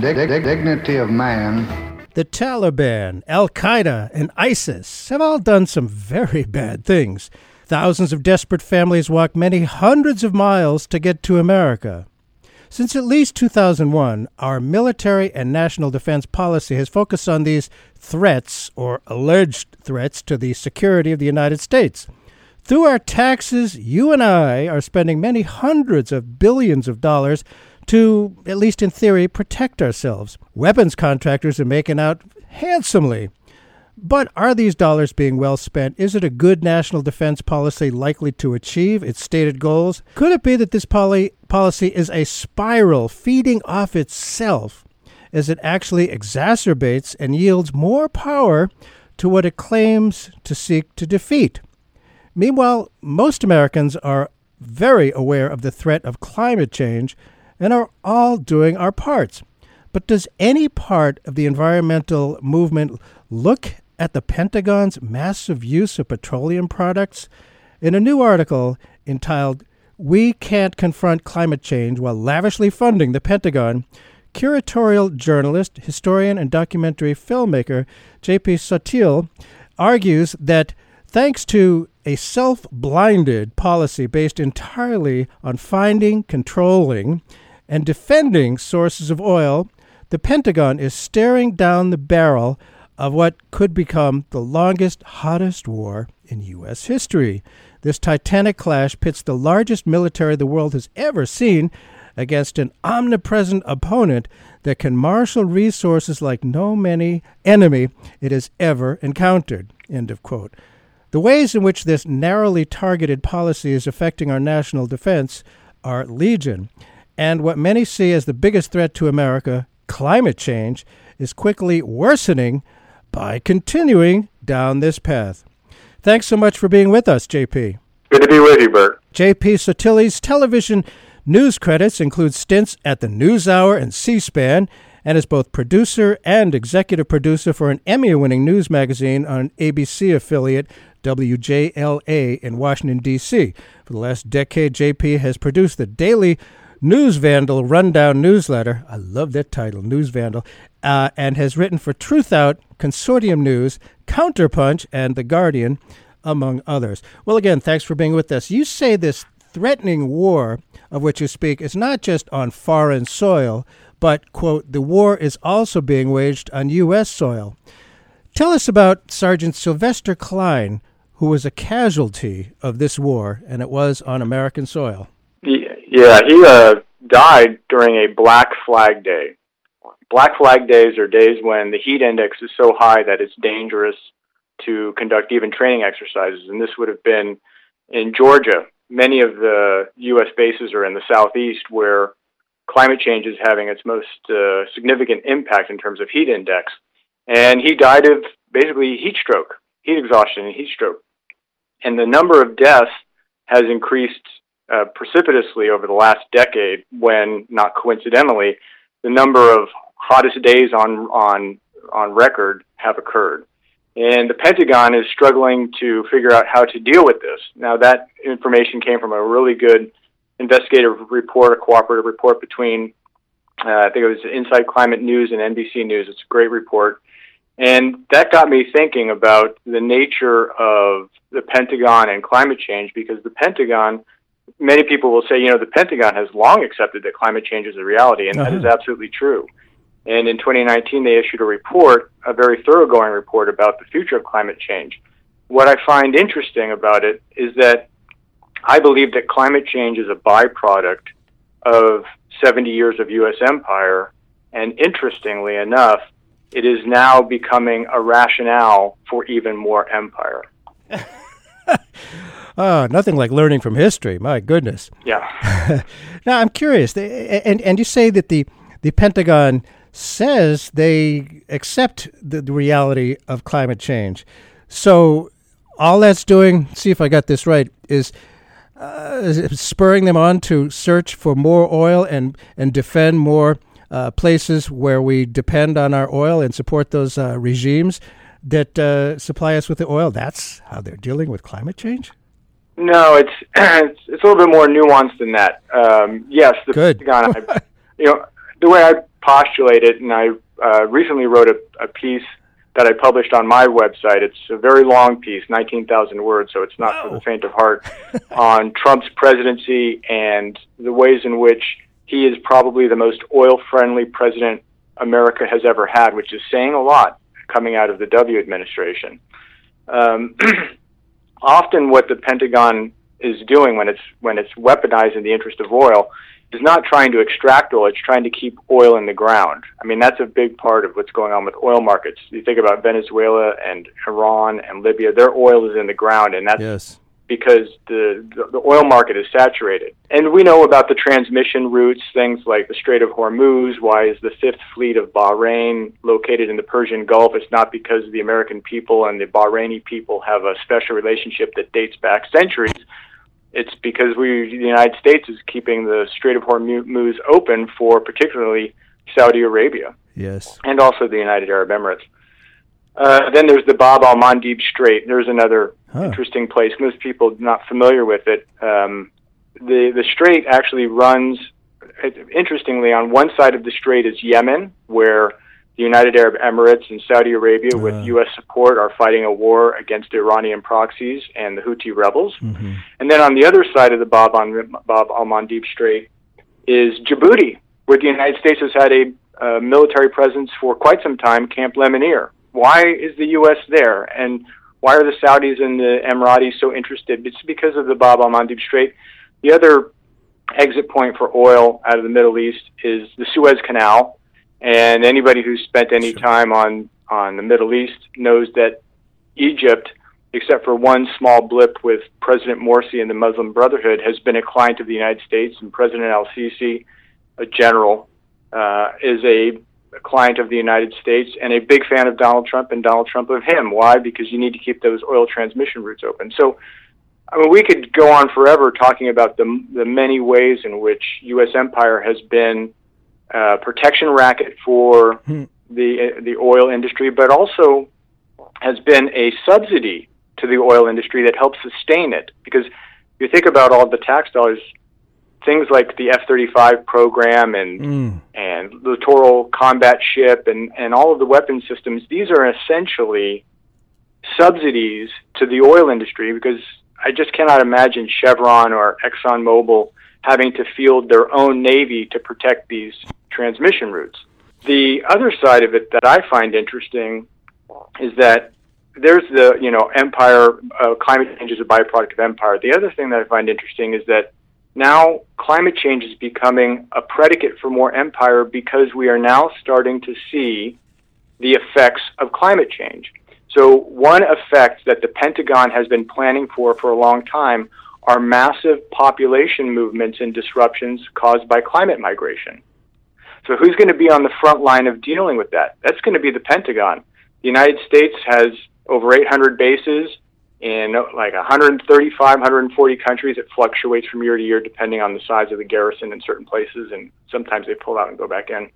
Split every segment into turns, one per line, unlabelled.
dig- dig- dignity of man.
The Taliban, Al Qaeda, and ISIS have all done some very bad things. Thousands of desperate families walk many hundreds of miles to get to America. Since at least 2001, our military and national defense policy has focused on these threats or alleged threats to the security of the United States. Through our taxes, you and I are spending many hundreds of billions of dollars to, at least in theory, protect ourselves. Weapons contractors are making out handsomely. But are these dollars being well spent? Is it a good national defense policy likely to achieve its stated goals? Could it be that this poly- policy is a spiral feeding off itself as it actually exacerbates and yields more power to what it claims to seek to defeat? Meanwhile, most Americans are very aware of the threat of climate change and are all doing our parts. But does any part of the environmental movement look at the Pentagon's massive use of petroleum products? In a new article entitled We Can't Confront Climate Change While Lavishly Funding the Pentagon, curatorial journalist, historian, and documentary filmmaker J.P. Sottile argues that thanks to a self blinded policy based entirely on finding, controlling, and defending sources of oil, the Pentagon is staring down the barrel of what could become the longest, hottest war in U.S. history. This titanic clash pits the largest military the world has ever seen against an omnipresent opponent that can marshal resources like no many enemy it has ever encountered. End of quote. The ways in which this narrowly targeted policy is affecting our national defense are legion and what many see as the biggest threat to America, climate change, is quickly worsening by continuing down this path. Thanks so much for being with us, JP.
Good to be with you, Bert.
JP Sottile's television news credits include stints at the NewsHour and C SPAN, and is both producer and executive producer for an Emmy winning news magazine on ABC affiliate WJLA in Washington, D.C. For the last decade, JP has produced the daily News Vandal Rundown newsletter. I love that title, News Vandal, uh, and has written for Truthout, Consortium News, Counterpunch, and The Guardian, among others. Well, again, thanks for being with us. You say this threatening war of which you speak is not just on foreign soil, but, quote, the war is also being waged on U.S. soil. Tell us about Sergeant Sylvester Klein, who was a casualty of this war, and it was on American soil.
Yeah, he uh, died during a Black Flag Day. Black Flag Days are days when the heat index is so high that it's dangerous to conduct even training exercises, and this would have been in Georgia. Many of the U.S. bases are in the southeast where climate change is having its most uh, significant impact in terms of heat index. And he died of basically heat stroke, heat exhaustion, and heat stroke. And the number of deaths has increased uh, precipitously over the last decade when, not coincidentally, the number of hottest days on, on, on record have occurred. And the Pentagon is struggling to figure out how to deal with this. Now, that information came from a really good investigative report, a cooperative report between, uh, I think it was Inside Climate News and NBC News. It's a great report. And that got me thinking about the nature of the Pentagon and climate change because the Pentagon many people will say, you know, the Pentagon has long accepted that climate change is a reality, and uh-huh. that is absolutely true. And in 2019, they issued a report, a very thoroughgoing report about the future of climate change. What I find interesting about it is that I believe that climate change is a byproduct of 70 years of U.S. empire. And interestingly enough, it is now becoming a rationale for even more empire.
Ah, nothing like learning from history. My goodness.
Yeah.
Now I'm curious, they- and and you say that the the Pentagon says they accept the, the reality of climate change. So all that's doing, see if I got this right, is uh, spurring them on to search for more oil and and defend more uh, places where we depend on our oil and support those uh, regimes that uh, supply us with the oil. That's how they're dealing with climate change.
No, it's it's, it's a little bit more nuanced than that. Um, yes, the
Good.
Pentagon. I, you know, the way I postulate it, and I uh, recently wrote a, a piece that I published on my website. It's a very long piece, nineteen thousand words, so it's not for the faint of heart. on Trump's presidency and the ways in which he is probably the most oil-friendly president America has ever had, which is saying a lot coming out of the W administration. Um, often what the Pentagon is doing when it's when it's weaponizing the interest of oil is not trying to extract oil; it's trying to keep oil in the ground. I mean, that's a big part of what's going on with oil markets. You think about Venezuela and Iran and Libya; their oil is in the ground, and that's
Yes.
Because the, the oil market is saturated. And we know about the transmission routes, things like the Strait of Hormuz. Why is the Fifth Fleet of Bahrain located in the Persian Gulf? It's not because the American people and the Bahraini people have a special relationship that dates back centuries. It's because we, the United States, is keeping the Strait of Hormuz open for particularly Saudi Arabia
Yes.
and also the United Arab Emirates. Uh, then there's the Bab al Mandeb Strait. There's another
Huh.
interesting place. Most people not familiar with it. Um, the the strait actually runs. Interestingly, on one side of the strait is Yemen, where the United Arab Emirates and Saudi Arabia,
Uh.
with U.S. support, are fighting a war against Iranian proxies and the Houthi rebels.
Mm-hmm.
And then on the other side of the Bab, on, Bab al Mandeb Strait is Djibouti, where the United States has had a uh, military presence for quite some time, Camp Lemonnier. Why is the U.S. there? And why are the Saudis and the Emiratis so interested? It's because of the Bab al Mandeb Strait. The other exit point for oil out of the Middle East is the Suez Canal. And anybody who's spent any time on, on the Middle East knows that Egypt, except for one small blip with President Morsi and the Muslim Brotherhood, has been a client of the United States, and President Al Sisi, a general, uh, is a client of the United States and a big fan of Donald Trump and Donald Trump of him. Why? Because you need to keep those oil transmission routes open. So, I mean, we could go on forever talking about the the many ways in which U.S. empire has been a protection racket for
Hmm.
the the oil industry, but also has been a subsidy to the oil industry that helps sustain it. Because you think about all the tax dollars, things like the F thirty five program and
Mm.
and littoral combat ship and, and all of the weapon systems, these are essentially subsidies to the oil industry because I just cannot imagine Chevron or ExxonMobil having to field their own navy to protect these transmission routes. The other side of it that I find interesting is that there's the you know empire uh, climate change is a byproduct of empire. The other thing that I find interesting is that now climate change is becoming a predicate for more empire because we are now starting to see the effects of climate change. So one effect that the Pentagon has been planning for for a long time are massive population movements and disruptions caused by climate migration. So who's going to be on the front line of dealing with that? That's going to be the Pentagon. The United States has over 800 bases in like 135, 140 countries. It fluctuates from year to year depending on the size of the garrison in certain places, and sometimes they pull out and go back in.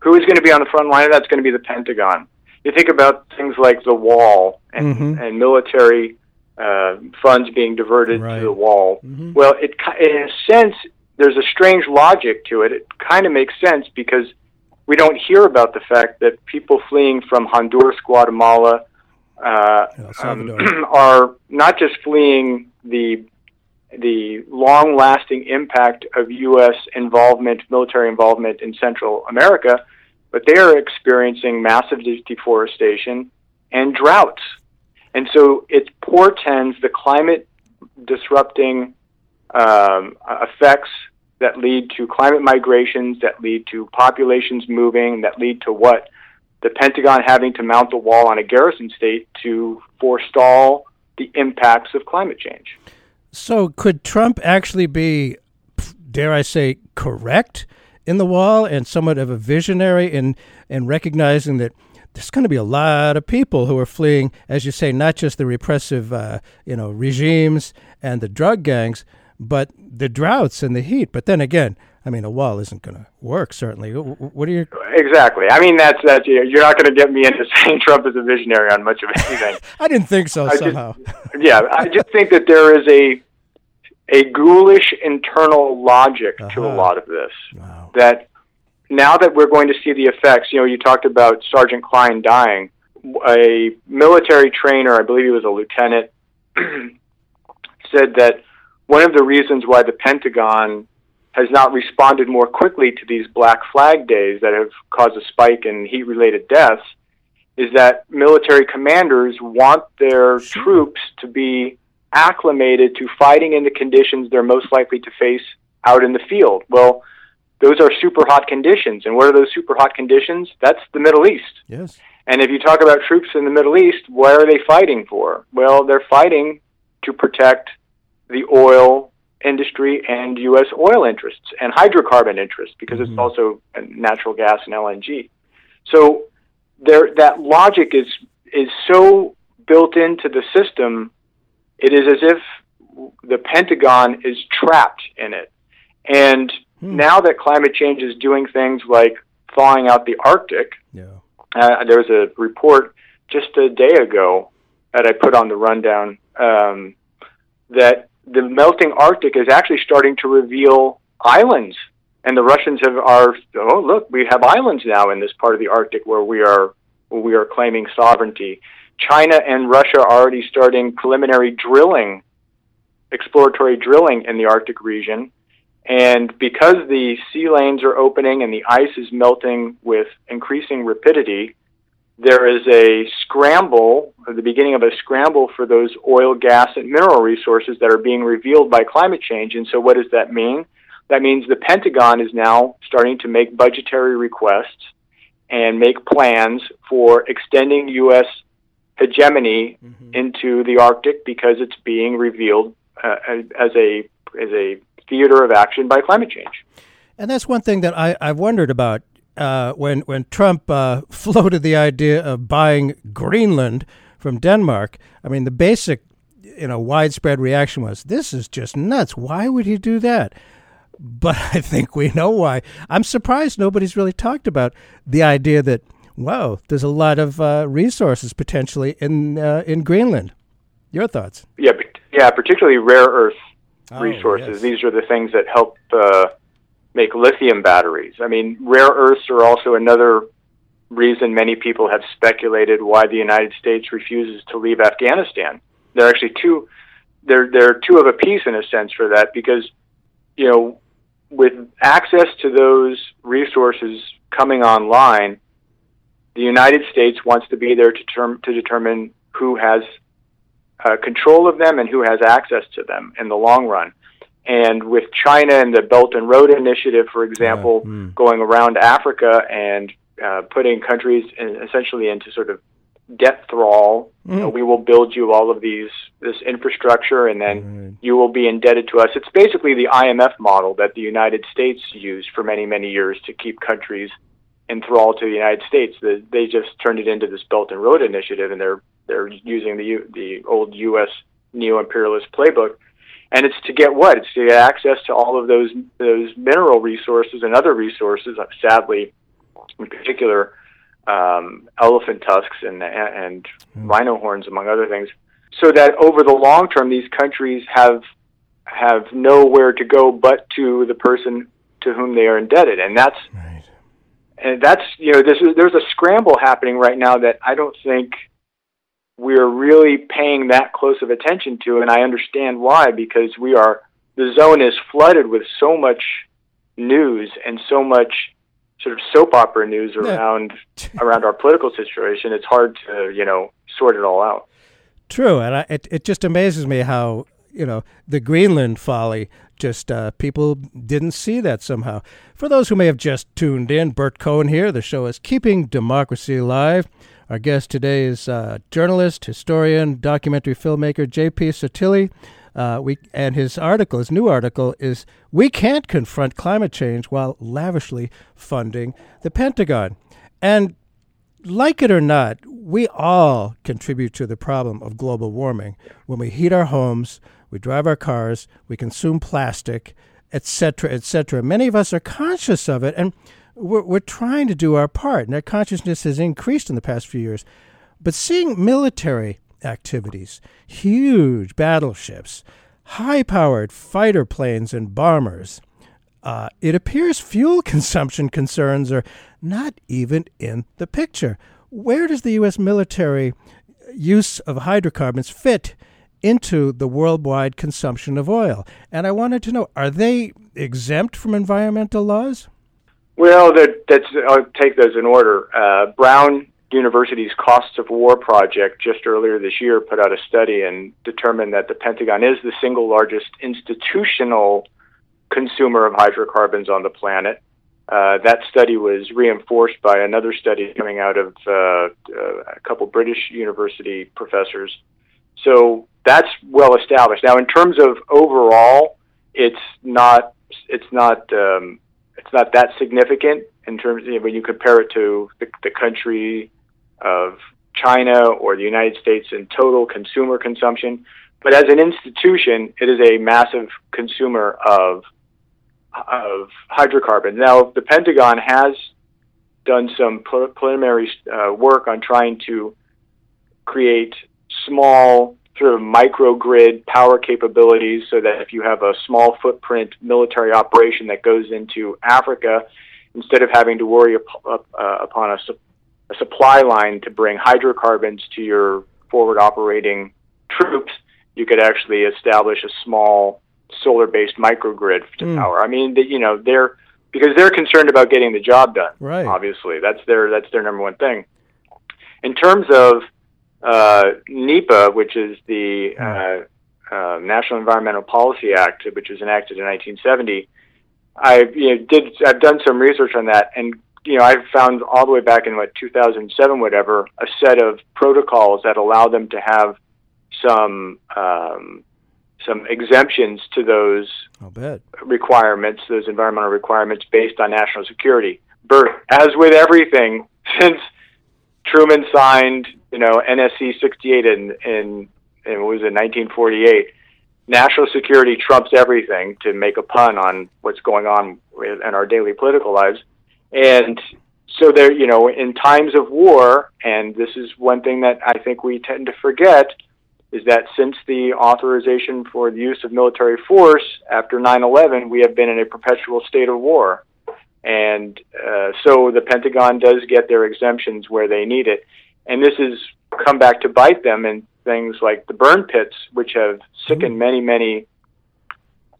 Who is going to be on the front line of that? Going to be the Pentagon. You think about things like the wall and,
Mhm.
and military uh, funds being diverted
Right.
to the wall.
Mhm.
Well, it in a sense, there's a strange logic to it. It kind of makes sense because we don't hear about the fact that people fleeing from Honduras, Guatemala, uh, um, are not just fleeing the the long-lasting impact of U.S. involvement, military involvement in Central America, but they are experiencing massive deforestation and droughts. And so it portends the climate disrupting um, effects that lead to climate migrations, that lead to populations moving, that lead to what? The Pentagon having to mount the wall on a garrison state to forestall the impacts of climate change.
So, could Trump actually be, dare I say, correct in the wall and somewhat of a visionary in, in recognizing that there's going to be a lot of people who are fleeing, as you say, not just the repressive, uh, you know, regimes and the drug gangs, but the droughts and the heat. But then again, I mean, a wall isn't going to work. Certainly. What are your
exactly? I mean, that's know, you're not going to get me into saying Trump is a visionary on much of anything.
I didn't think so.
I
somehow.
Just, yeah, I just think that there is a a ghoulish internal logic uh-huh. to a uh-huh. lot of this.
Wow.
That now that we're going to see the effects, you know, you talked about Sergeant Klein dying. A military trainer, I believe he was a lieutenant, said that one of the reasons why the Pentagon has not responded more quickly to these black flag days that have caused a spike in heat related deaths is that military commanders want their sure. troops to be acclimated to fighting in the conditions they're most likely to face out in the field. Well, those are super hot conditions. And what are those super hot conditions? That's the Middle East.
Yes.
And if you talk about troops in the Middle East, what are they fighting for? Well, they're fighting to protect the oil industry and U.S. oil interests and hydrocarbon interests because mm-hmm. it's also natural gas and LNG. So there, that logic is is so built into the system. It is as if the Pentagon is trapped in it. And hmm. now that climate change is doing things like thawing out the Arctic,
yeah.
uh, there was a report just a day ago that I put on the rundown um, that the melting Arctic is actually starting to reveal islands. And the Russians have are oh look we have islands now in this part of the Arctic where we are where we are claiming sovereignty. China and Russia are already starting preliminary drilling, exploratory drilling in the Arctic region. And because the sea lanes are opening and the ice is melting with increasing rapidity, there is a scramble, the beginning of a scramble for those oil, gas, and mineral resources that are being revealed by climate change. And so, what does that mean? That means the Pentagon is now starting to make budgetary requests and make plans for extending U.S. hegemony mm-hmm. into the Arctic because it's being revealed uh, as a as a theater of action by climate change.
And that's one thing that I, I've wondered about uh, when when Trump uh, floated the idea of buying Greenland from Denmark. I mean, the basic, you know, widespread reaction was, "This is just nuts. Why would he do that?" But I think we know why. I'm surprised nobody's really talked about the idea that, wow, there's a lot of uh, resources potentially in uh, in Greenland. Your thoughts?
Yeah, yeah, particularly rare earth oh, resources. Yes. These are the things that help uh, make lithium batteries. I mean, rare earths are also another reason many people have speculated why the United States refuses to leave Afghanistan. There are actually two they're they're two of a piece in a sense for that because you know with access to those resources coming online, the United States wants to be there to term, to determine who has uh, control of them and who has access to them in the long run. And with China and the Belt and Road Initiative, for example, mm. going around Africa and uh, putting countries in, essentially into sort of debt thrall, mm. you know, we will build you all of these this infrastructure, and then mm. you will be indebted to us. It's basically the IMF model that the United States used for many many years to keep countries enthralled to the United States. The, they just turned it into this Belt and Road Initiative, and they're they're using the the old U.S. neo-imperialist playbook and it's to get what? It's to get access to all of those those mineral resources and other resources. Uh, sadly, in particular, um, elephant tusks and and mm. rhino horns, among other things, so that over the long term, these countries have have nowhere to go but to the person to whom they are indebted, and that's right. and that's you know there's there's a scramble happening right now that I don't think we're really paying that close of attention to, and I understand why because we are the zone is flooded with so much news and so much sort of soap opera news around around our political situation. It's hard to you know sort it all out.
True, and I, it it just amazes me how you know, the Greenland folly. Just uh, people didn't see that somehow. For those who may have just tuned in, Bert Cohen here. The show is Keeping Democracy Alive. Our guest today is uh, journalist, historian, documentary filmmaker J.P. Sottile. Uh, we and his article, his new article, is "We Can't Confront Climate Change While Lavishly Funding the Pentagon." And like it or not, we all contribute to the problem of global warming. When we heat our homes, we drive our cars, we consume plastic, etc., etc. Many of us are conscious of it, and we're, we're trying to do our part. And that consciousness has increased in the past few years. But seeing military activities, huge battleships, high powered fighter planes and bombers, uh, it appears fuel consumption concerns are not even in the picture. Where does the U.S. military use of hydrocarbons fit into the worldwide consumption of oil? And I wanted to know are they exempt from environmental laws?
Well, that, that's I'll take those in order. Uh, Brown University's Costs of War project just earlier this year put out a study and determined that the Pentagon is the single largest institutional consumer of hydrocarbons on the planet. Uh, that study was reinforced by another study coming out of uh, uh, a couple British university professors. So that's well established. Now, in terms of overall, it's not it's not um, it's not that significant in terms of when you compare it to the, the country of China or the United States in total consumer consumption. But as an institution, it is a massive consumer of of hydrocarbons. Now, the Pentagon has done some preliminary uh, work on trying to create small sort of microgrid power capabilities so that if you have a small footprint military operation that goes into Africa, instead of having to worry up, uh, upon a, su- a supply line to bring hydrocarbons to your forward operating troops, you could actually establish a small solar based microgrid to mm. power. I mean, you know, they're because they're concerned about getting the job done.
Right.
Obviously, that's their that's their number one thing. In terms of uh, NEPA, which is the hmm. uh, uh, National Environmental Policy Act, which was enacted in 1970, I you know, did I've done some research on that, and you know I've found all the way back in what 2007, whatever, a set of protocols that allow them to have some um, some exemptions to those requirements, those environmental requirements based on national security. Bert, as with everything, since Truman signed, you know, NSC 68 in, in, in what was it, 1948, national security trumps everything to make a pun on what's going on in our daily political lives. And so there, you know, in times of war, and this is one thing that I think we tend to forget, is that since the authorization for the use of military force after 9/11, we have been in a perpetual state of war, and uh, so the Pentagon does get their exemptions where they need it, and this has come back to bite them in things like the burn pits, which have sickened many, many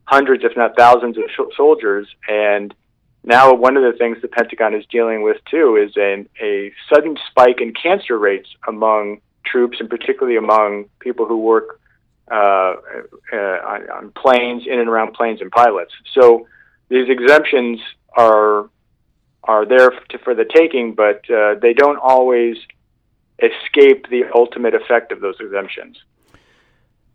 hundreds, if not thousands, of sh- soldiers, and now one of the things the Pentagon is dealing with too is a, a sudden spike in cancer rates among troops, and particularly among people who work uh, uh, on, on planes, in and around planes, and pilots. So these exemptions are are there to, for the taking, but uh, they don't always escape the ultimate effect of those exemptions.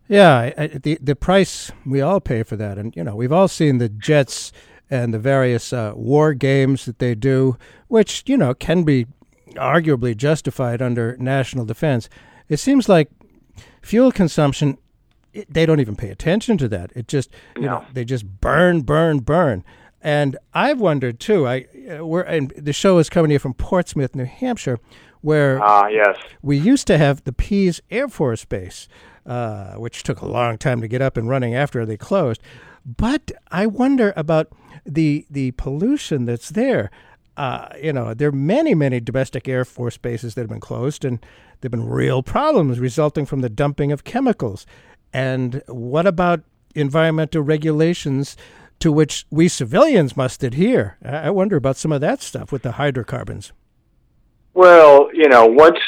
Yeah, I, the the price we all pay for that, and you know we've all seen the jets and the various uh, war games that they do, which you know can be arguably justified under national defense. It seems like fuel consumption, it, they don't even pay attention to that. It just, you no. know, they just burn, burn, burn. And I've wondered too. I uh, we're and the show is coming here from Portsmouth, New Hampshire, where
ah yes,
we used to have the Pease Air Force Base, uh, which took a long time to get up and running after they closed. But I wonder about the the pollution that's there uh, you know, there are many, many domestic Air Force bases that have been closed, and there have been real problems resulting from the dumping of chemicals. And what about environmental regulations to which we civilians must adhere? I wonder about some of that stuff with the hydrocarbons.
Well, you know, once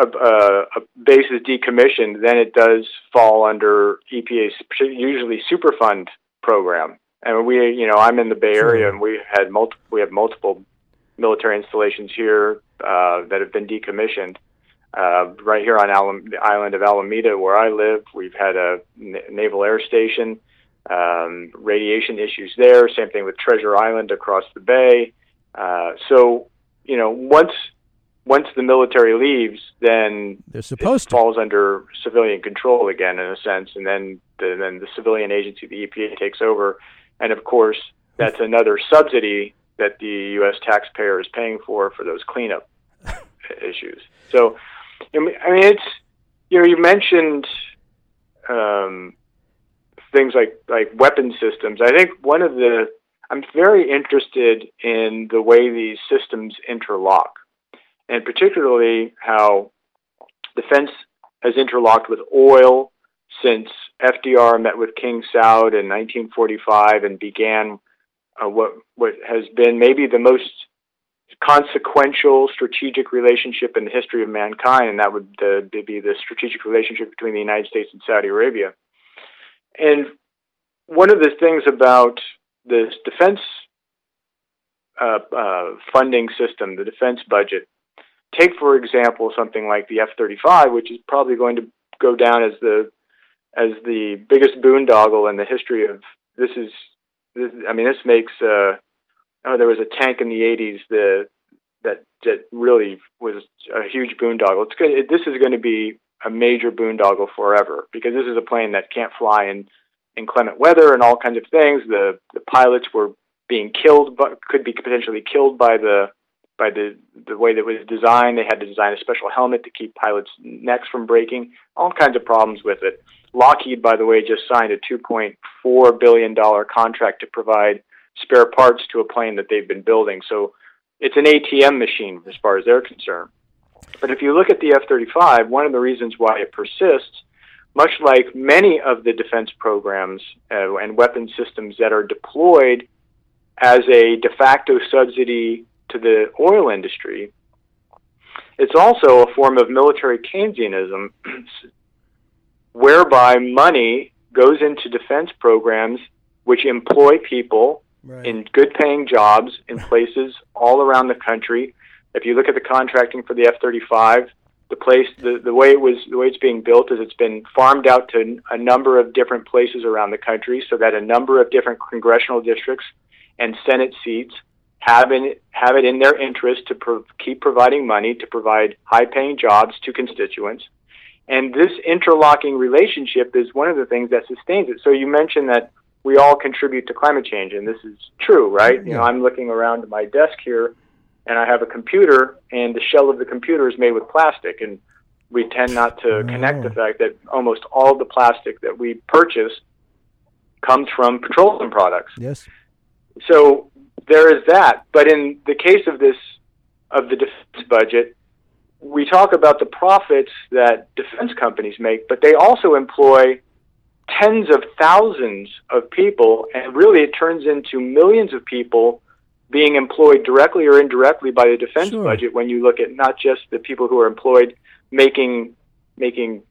a, a, a base is decommissioned, then it does fall under EPA's usually Superfund program. And we, you know, I'm in the Bay Area, and we had multi- we have multiple military installations here uh, that have been decommissioned. Uh, right here on Alam- the island of Alameda, where I live, we've had a n- naval air station, um, radiation issues there. Same thing with Treasure Island across the bay. Uh, so, you know, once once the military leaves, then
They're supposed
it
to.
falls under civilian control again, in a sense, and then the, then the civilian agency, the EPA, takes over, and of course, that's another subsidy that the U.S. taxpayer is paying for for those cleanup issues. So, I mean, I mean, it's you know, you mentioned um, things like like weapon systems. I think one of the I'm very interested in the way these systems interlock, and particularly how defense has interlocked with oil since FDR met with King Saud in 1945 and began uh, what what has been maybe the most consequential strategic relationship in the history of mankind, and that would uh, be the strategic relationship between the United States and Saudi Arabia. And one of the things about this defense uh, uh, funding system, the defense budget, take for example something like the F-35, which is probably going to go down as the as the biggest boondoggle in the history of this is this, I mean this makes uh, oh there was a tank in the 80s the that that really was a huge boondoggle. It's good. It, this is going to be a major boondoggle forever because this is a plane that can't fly in inclement weather and all kinds of things. The the pilots were being killed, but could be potentially killed by the by the the way that was designed. They had to design a special helmet to keep pilots' necks from breaking. All kinds of problems with it. Lockheed, by the way, just signed a 2.4 billion dollar contract to provide spare parts to a plane that they've been building. So it's an ATM machine as far as they're concerned. But if you look at the F 35, one of the reasons why it persists, much like many of the defense programs uh, and weapon systems that are deployed as a de facto subsidy to the oil industry, it's also a form of military Keynesianism whereby money goes into defense programs which employ people
Right.
in good paying jobs in places all around the country. If you look at the contracting for the F 35, the place the, the way it was the way it's being built is it's been farmed out to a number of different places around the country so that a number of different congressional districts and Senate seats have in have it in their interest to pro- keep providing money to provide high paying jobs to constituents. And this interlocking relationship is one of the things that sustains it. So you mentioned that we all contribute to climate change, and this is true, right? You know, I'm looking around my desk here, and I have a computer, and the shell of the computer is made with plastic, and we tend not to oh, connect the fact that almost all the plastic that we purchase comes from petroleum products.
Yes.
So there is that. But in the case of this of the defense budget, we talk about the profits that defense companies make, but they also employ tens of thousands of people, and really it turns into millions of people being employed directly or indirectly by the defense
Sure.
budget when you look at not just the people who are employed making making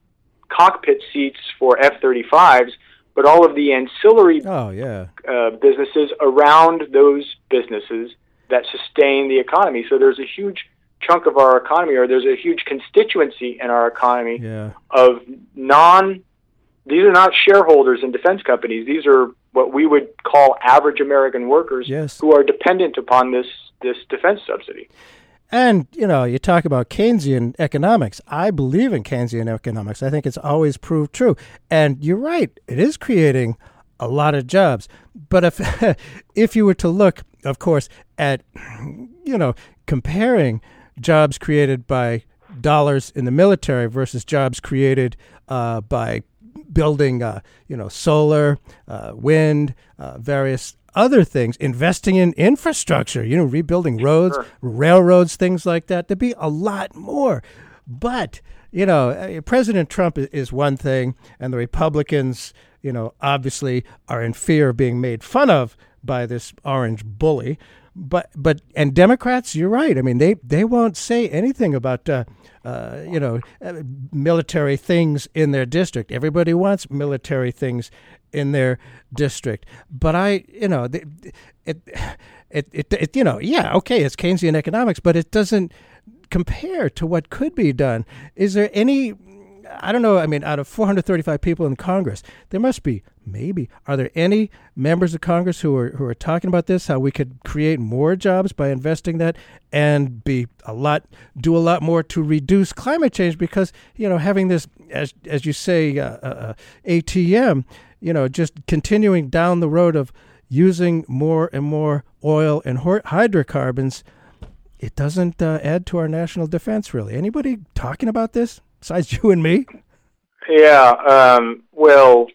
cockpit seats for F-35s, but all of the ancillary
Oh yeah.
uh, businesses around those businesses that sustain the economy. So there's a huge chunk of our economy, or there's a huge constituency in our economy
Yeah.
of non. These are not shareholders in defense companies. These are what we would call average American workers
Yes.
who are dependent upon this this defense subsidy.
And, you know, you talk about Keynesian economics. I believe in Keynesian economics. I think it's always proved true. And you're right, it is creating a lot of jobs. But if if you were to look, of course, at you know, comparing jobs created by dollars in the military versus jobs created uh, by building, uh, you know, solar, uh, wind, uh, various other things, investing in infrastructure, you know, rebuilding roads, railroads, things like that. There'd be a lot more. But, you know, uh, President Trump is one thing, and the Republicans, you know, obviously are in fear of being made fun of by this orange bully. but but and Democrats, you're right. I mean, they they won't say anything about uh, uh, you know uh, military things in their district. Everybody wants military things in their district, but I you know it, it it it you know yeah okay it's Keynesian economics, but it doesn't compare to what could be done. Is there any I don't know. I mean, out of 435 people in Congress, there must be maybe. Are there any members of Congress who are who are talking about this? How we could create more jobs by investing that and be a lot do a lot more to reduce climate change? Because you know, having this as as you say, uh, uh, ATM, you know, just continuing down the road of using more and more oil and hydrocarbons. It doesn't uh, add to our national defense, really. Anybody talking about this? Besides you and me?
Yeah. Um, well,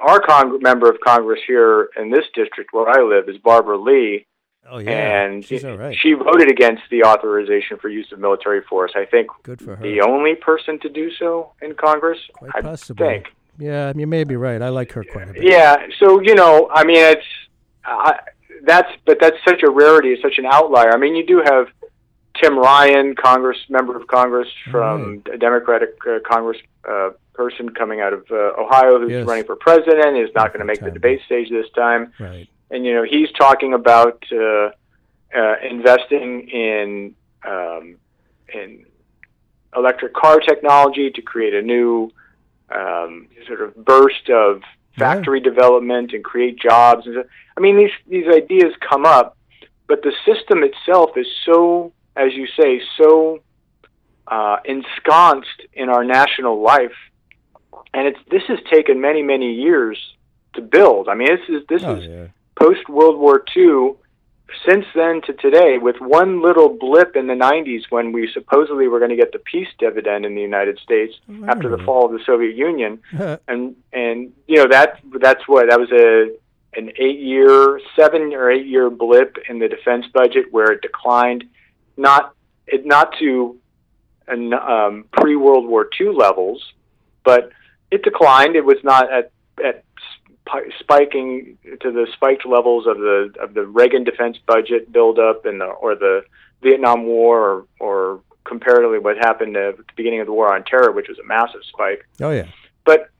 our Cong- member of Congress here in this district where I live is Barbara Lee.
Oh yeah,
and
she's all right.
she voted against the authorization for use of military force. I think
Good for her.
the only person to do so in Congress.
Quite
I
possibly.
think.
Yeah, you may be right. I like her quite a bit.
Yeah. So you know, I mean, it's I, that's but that's such a rarity, it's such an outlier. I mean, you do have Tim Ryan, Congress member of Congress from a Democratic uh, Congress uh, person coming out of uh, Ohio who's
Yes.
running for president is not going to make the debate stage this time,
Right.
and you know he's talking about uh, uh, investing in um, in electric car technology to create a new um, sort of burst of
Yeah.
factory development and create jobs. I mean, these these ideas come up, but the system itself is so, as you say, so uh, ensconced in our national life, and it's this has taken many many years to build. I mean, this is this
Oh
is
yeah.
post World War II, since then to today, with one little blip in the 90s when we supposedly were going to get the peace dividend in the United States
I
after the fall of the Soviet Union, and and you know that that's what that was a an eight year, seven or eight year blip in the defense budget where it declined, not it not to an, um, pre World War II levels, but it declined. It was not at at spi- spiking to the spiked levels of the of the Reagan defense budget buildup and the or the Vietnam War or or comparatively what happened at the beginning of the war on terror, which was a massive spike
Oh yeah.
but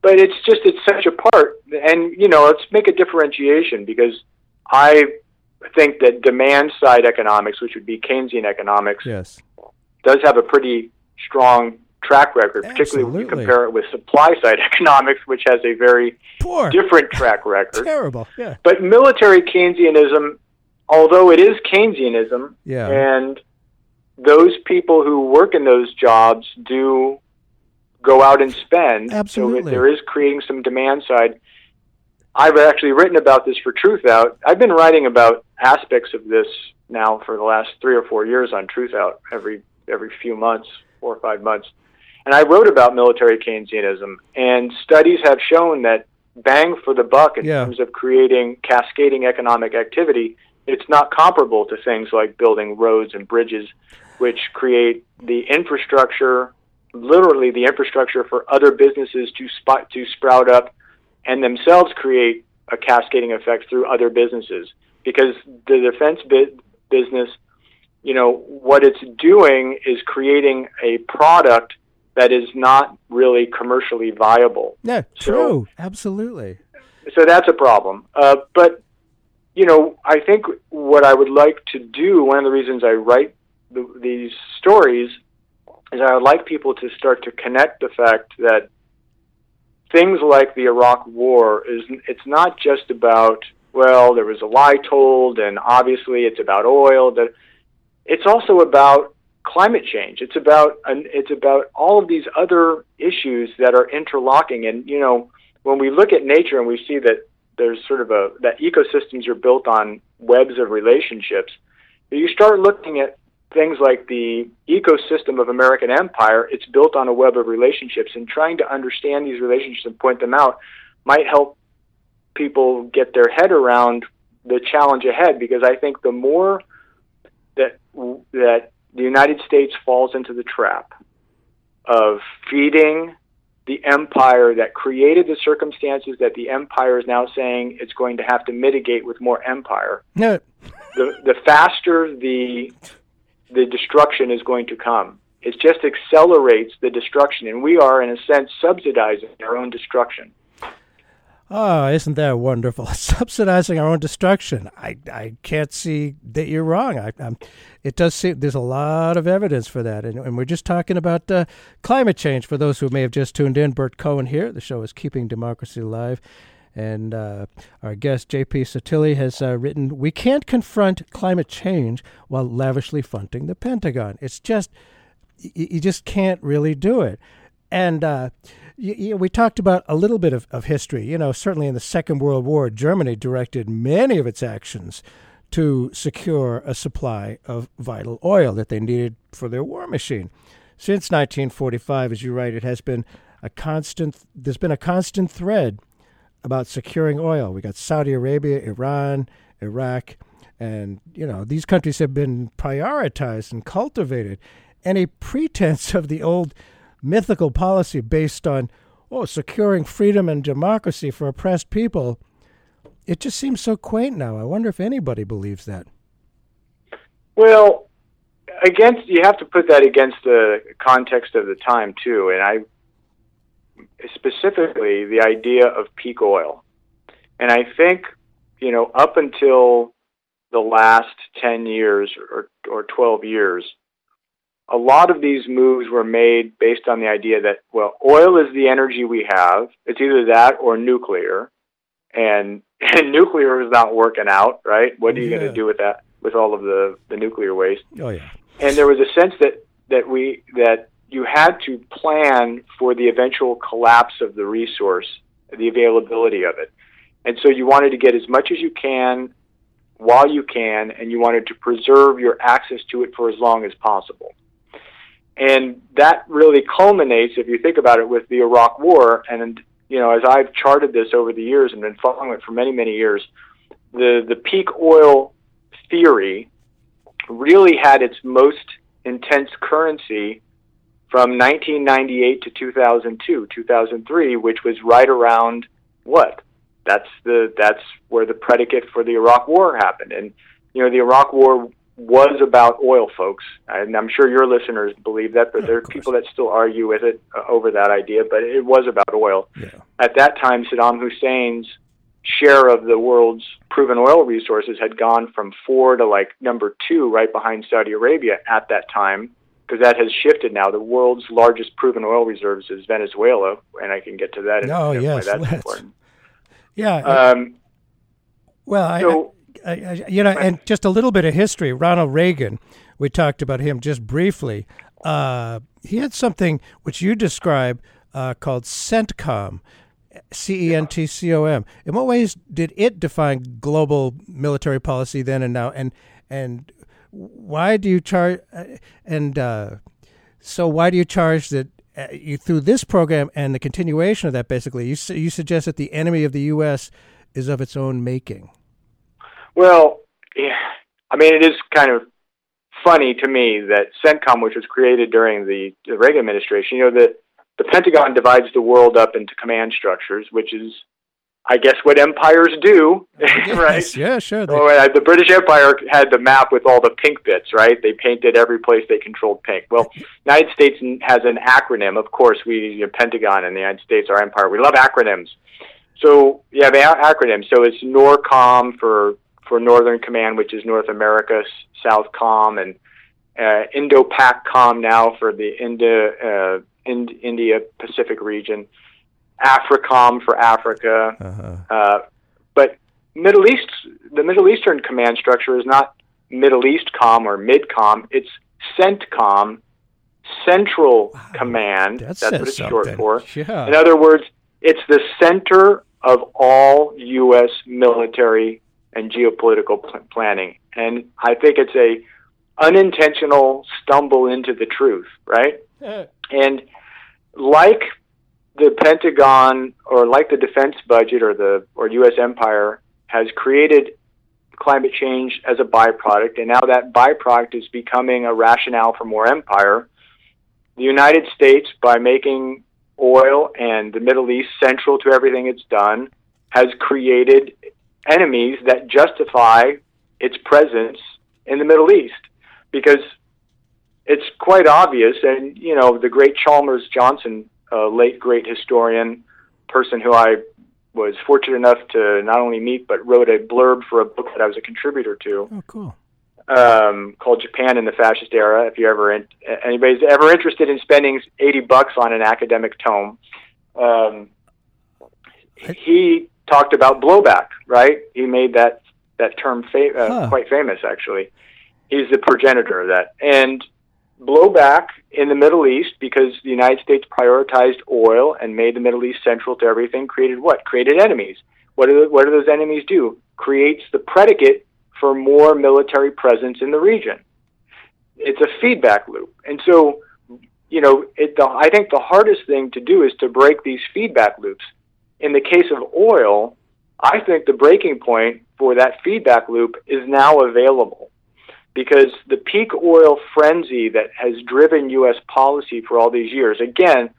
but it's just it's such a part and you know let's make a differentiation because i think that demand side economics which would be keynesian economics
Yes.
does have a pretty strong track record particularly when you compare it with supply side economics which has a very
Poor.
different track record
Terrible. Yeah.
but military keynesianism although it is keynesianism
Yeah.
and those people who work in those jobs do go out and spend.
Absolutely.
if there is creating some demand side. I've actually written about this for Truth Out. I've been writing about aspects of this now for the last three or four years on Truth Out every every few months, four or five months. And I wrote about military Keynesianism, and studies have shown that bang for the buck in
Yeah.
terms of creating cascading economic activity, it's not comparable to things like building roads and bridges, which create the infrastructure, literally the infrastructure for other businesses to spot to sprout up, and themselves create a cascading effect through other businesses. Because the defense bu- business, you know, what it's doing is creating a product that is not really commercially viable
Yeah.
So-
True. Absolutely.
so that's a problem. Uh, but you know, I think what I would like to do, one of the reasons I write the, these stories, is I would like people to start to connect the fact that things like the Iraq War is it's not just about well, there was a lie told, and obviously it's about oil. That it's also about climate change. It's about an, it's about all of these other issues that are interlocking. And you know, when we look at nature and we see that there's sort of a that ecosystems are built on webs of relationships, you start looking at things like the ecosystem of American empire. It's built on a web of relationships, and trying to understand these relationships and point them out might help people get their head around the challenge ahead. Because I think the more that that the United States falls into the trap of feeding the empire that created the circumstances that the empire is now saying it's going to have to mitigate with more empire,
No,
the the faster the the destruction is going to come. It just accelerates the destruction, and we are, in a sense, subsidizing our own destruction.
Oh, isn't that wonderful? Subsidizing our own destruction. I, I can't see that you're wrong. I, I'm, it does seem there's a lot of evidence for that. And, and we're just talking about uh, climate change for those who may have just tuned in. Bert Cohen here. The show is Keeping Democracy Alive. And uh, our guest, J.P. Sottile, has uh, written We can't confront climate change while lavishly funding the Pentagon. It's just, y- you just can't really do it. And we talked about a little bit of, of history. You know, certainly in the Second World War, Germany directed many of its actions to secure a supply of vital oil that they needed for their war machine. Since 1945, as you write, it has been a constant. There's been a constant thread about securing oil. We got Saudi Arabia, Iran, Iraq, and you know these countries have been prioritized and cultivated. Any pretense of the old mythical policy based on oh securing freedom and democracy for oppressed people, it just seems so quaint now. I wonder if anybody believes that.
Well, against you have to put that against the context of the time too, and I specifically the idea of peak oil. And I think, you know, up until the last 10 years or, or 12 years, a lot of these moves were made based on the idea that, well, oil is the energy we have. It's either that or nuclear. And, and nuclear is not working out, right? What are you going to do with that, with all of the, the nuclear waste?
Oh yeah.
and there was a sense that that we that you had to plan for the eventual collapse of the resource, the availability of it, and so you wanted to get as much as you can while you can, and you wanted to preserve your access to it for as long as possible. And that really culminates, if you think about it, with the Iraq War. And you know, as I've charted this over the years and been following it for many, many years, the the peak oil theory really had its most intense currency from 1998 to 2002, 2003, which was right around what? That's the that's where the predicate for the Iraq War happened, and you know the Iraq War was about oil, folks, and I'm sure your listeners believe that, but there are people that still argue with it uh, over that idea. But it was about oil.
Yeah.
At that time, Saddam Hussein's share of the world's proven oil resources had gone from four to like number two, right behind Saudi Arabia at that time, because that has shifted now. The world's largest proven oil reserves is Venezuela, and I can get to that.
Oh,
why
yes,
that's important.
Yeah.
Um,
Well, I,
So-
I, I, you know, and just a little bit of history. Ronald Reagan, we talked about him just briefly. Uh, he had something which you describe uh, called CENTCOM, C E N T C O M. In what ways did it define global military policy then and now? And and why do you charge? Uh, and uh, so why do you charge that? Uh, you through this program and the continuation of that, basically, you su- you suggest that the enemy of the U.S. is of its own making.
Well, yeah, I mean, it is kind of funny to me that CENTCOM, which was created during the, the Reagan administration, you know, the, the Pentagon divides the world up into command structures, which is, I guess, what empires do, right?
Yes, yeah, sure. They-
Oh, uh, the British Empire had the map with all the pink bits, right? They painted every place they controlled pink. Well, United States has an acronym. Of course, we, the Pentagon and the United States, our empire, we love acronyms. So you have an a- acronym. So it's NORTHCOM for for Northern Command, which is North America, Southcom, and uh, Indo-PAC-COM now for the Indo, uh, Ind- India Pacific region, AFRICOM for Africa.
uh-huh.
Uh, but Middle East, the Middle Eastern command structure is not Middle East Com or MidCom. It's CENTCOM, Central Command.
That
That's what it's
something.
short for.
Yeah.
In other words, it's the center of all U.S. military and geopolitical pl- planning. And I think it's a unintentional stumble into the truth, right?
Uh,
And like the Pentagon or like the defense budget or the or US empire has created climate change as a byproduct and now that byproduct is becoming a rationale for more empire. The United States by making oil and the Middle East central to everything it's done has created enemies that justify its presence in the Middle East because it's quite obvious. And, you know, the great Chalmers Johnson, uh, late great historian, person who I was fortunate enough to not only meet but wrote a blurb for a book that I was a contributor to
Oh, cool.
um, called Japan in the Fascist Era. If you ever in, anybody's ever interested in spending eighty bucks on an academic tome, um, he talked about blowback. Right? He made that that term fa- uh,
Huh.
quite famous. Actually, he's the progenitor of that. And blowback in the Middle East because the United States prioritized oil and made the Middle East central to everything. Created what? Created enemies. What do what do those enemies do? Creates the predicate for more military presence in the region. It's a feedback loop, and so you know, it, the, I think the hardest thing to do is to break these feedback loops. In the case of oil, I think the breaking point for that feedback loop is now available because the peak oil frenzy that has driven U.S. policy for all these years, again,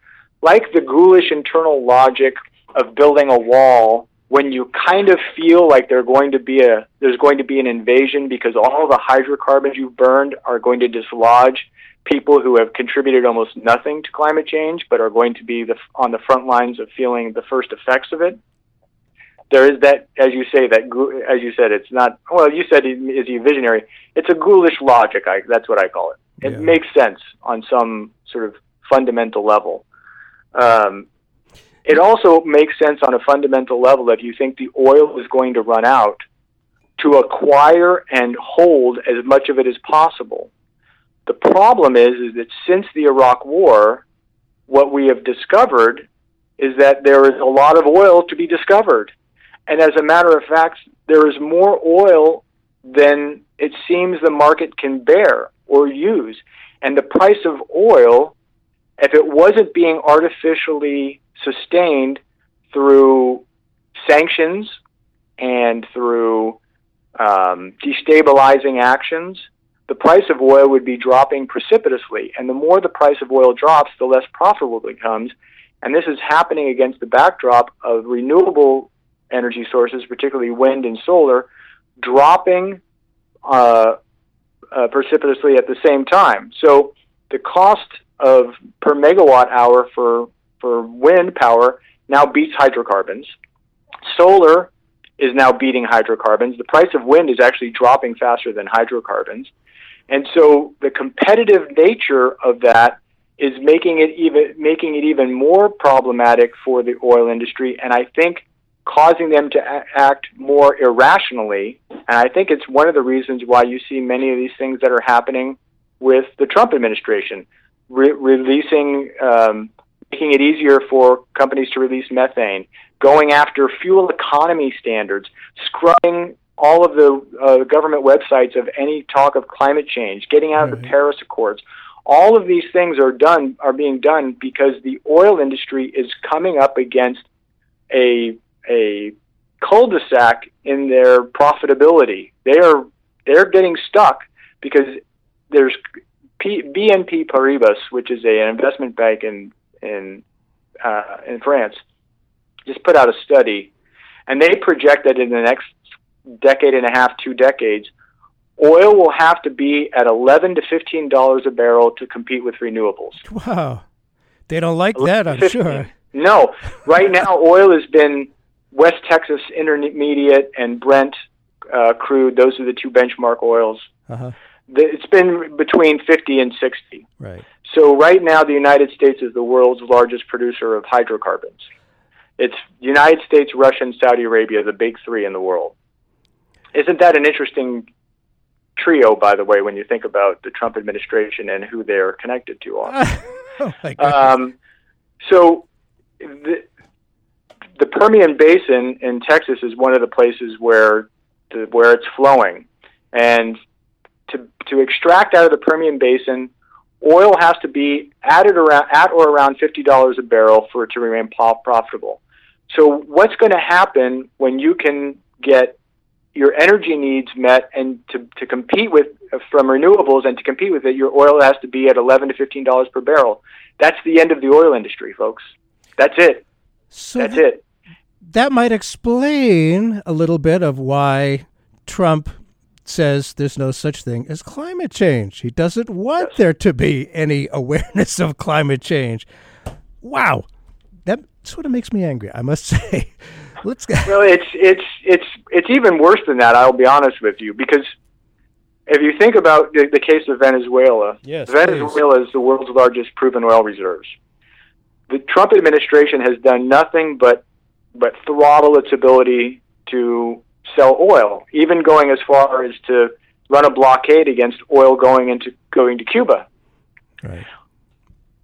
like the ghoulish internal logic of building a wall when you kind of feel like there going to be a there's going to be an invasion because all the hydrocarbons you've burned are going to dislodge people who have contributed almost nothing to climate change but are going to be the, on the front lines of feeling the first effects of it. There is that as you say that as you said it's not well you said is he visionary. It's a ghoulish logic I, that's what i call it. It
Yeah.
makes sense on some sort of fundamental level. Um, it also makes sense on a fundamental level that you think the oil is going to run out to acquire and hold as much of it as possible the problem is, is that since the Iraq War, what we have discovered is that there is a lot of oil to be discovered. And as a matter of fact, there is more oil than it seems the market can bear or use. And the price of oil, if it wasn't being artificially sustained through sanctions and through um, destabilizing actions, the price of oil would be dropping precipitously. And the more the price of oil drops, the less profitable it becomes. And this is happening against the backdrop of renewable energy sources, particularly wind and solar, dropping uh, uh, precipitously at the same time. So the cost of per megawatt hour for for wind power now beats hydrocarbons. Solar is now beating hydrocarbons. The price of wind is actually dropping faster than hydrocarbons. And so the competitive nature of that is making it even making it even more problematic for the oil industry and I think causing them to act more irrationally. And I think it's one of the reasons why you see many of these things that are happening with the Trump administration, re- releasing, um, making it easier for companies to release methane, going after fuel economy standards, scrubbing all of the uh, government websites of any talk of climate change, getting out of the Paris Accords. All of these things are done are being done because the oil industry is coming up against a a cul-de-sac in their profitability. They are they're getting stuck because there's P, BNP Paribas, which is a, an investment bank in in uh, in France, just put out a study, and they project that in the next decade and a half, two decades, oil will have to be at eleven to fifteen dollars a barrel to compete with renewables.
Wow. They don't like that, I'm
15.
sure.
No, right now oil has been West Texas Intermediate and Brent uh, crude. Those are the two benchmark oils.
Uh-huh.
It's been between 50 and 60.
Right.
So right now, the United States is the world's largest producer of hydrocarbons. It's United States, Russia, and Saudi Arabia, the big three in the world. Isn't that an interesting trio, by the way, when you think about the Trump administration and who they're connected to?
Oh
um, so the, the Permian Basin in Texas is one of the places where the, where it's flowing, and to to extract out of the Permian Basin, oil has to be added around at or around fifty dollars a barrel for it to remain profitable. So what's going to happen when you can get your energy needs met and to, to compete with from renewables and to compete with it, your oil has to be at eleven to fifteen dollars per barrel. That's the end of the oil industry, folks. That's it.
So
That's
th-
it.
that might explain a little bit of why Trump says there's no such thing as climate change. He doesn't want
Yes.
there to be any awareness of climate change. Wow. That sort of makes me angry, I must say. Let's go.
Well, it's it's it's it's even worse than that. I'll be honest with you, because if you think about the, the case of Venezuela,
Yes,
Venezuela is the world's largest proven oil reserves. The Trump administration has done nothing but but throttle its ability to sell oil, even going as far as to run a blockade against oil going into going to Cuba.
Right.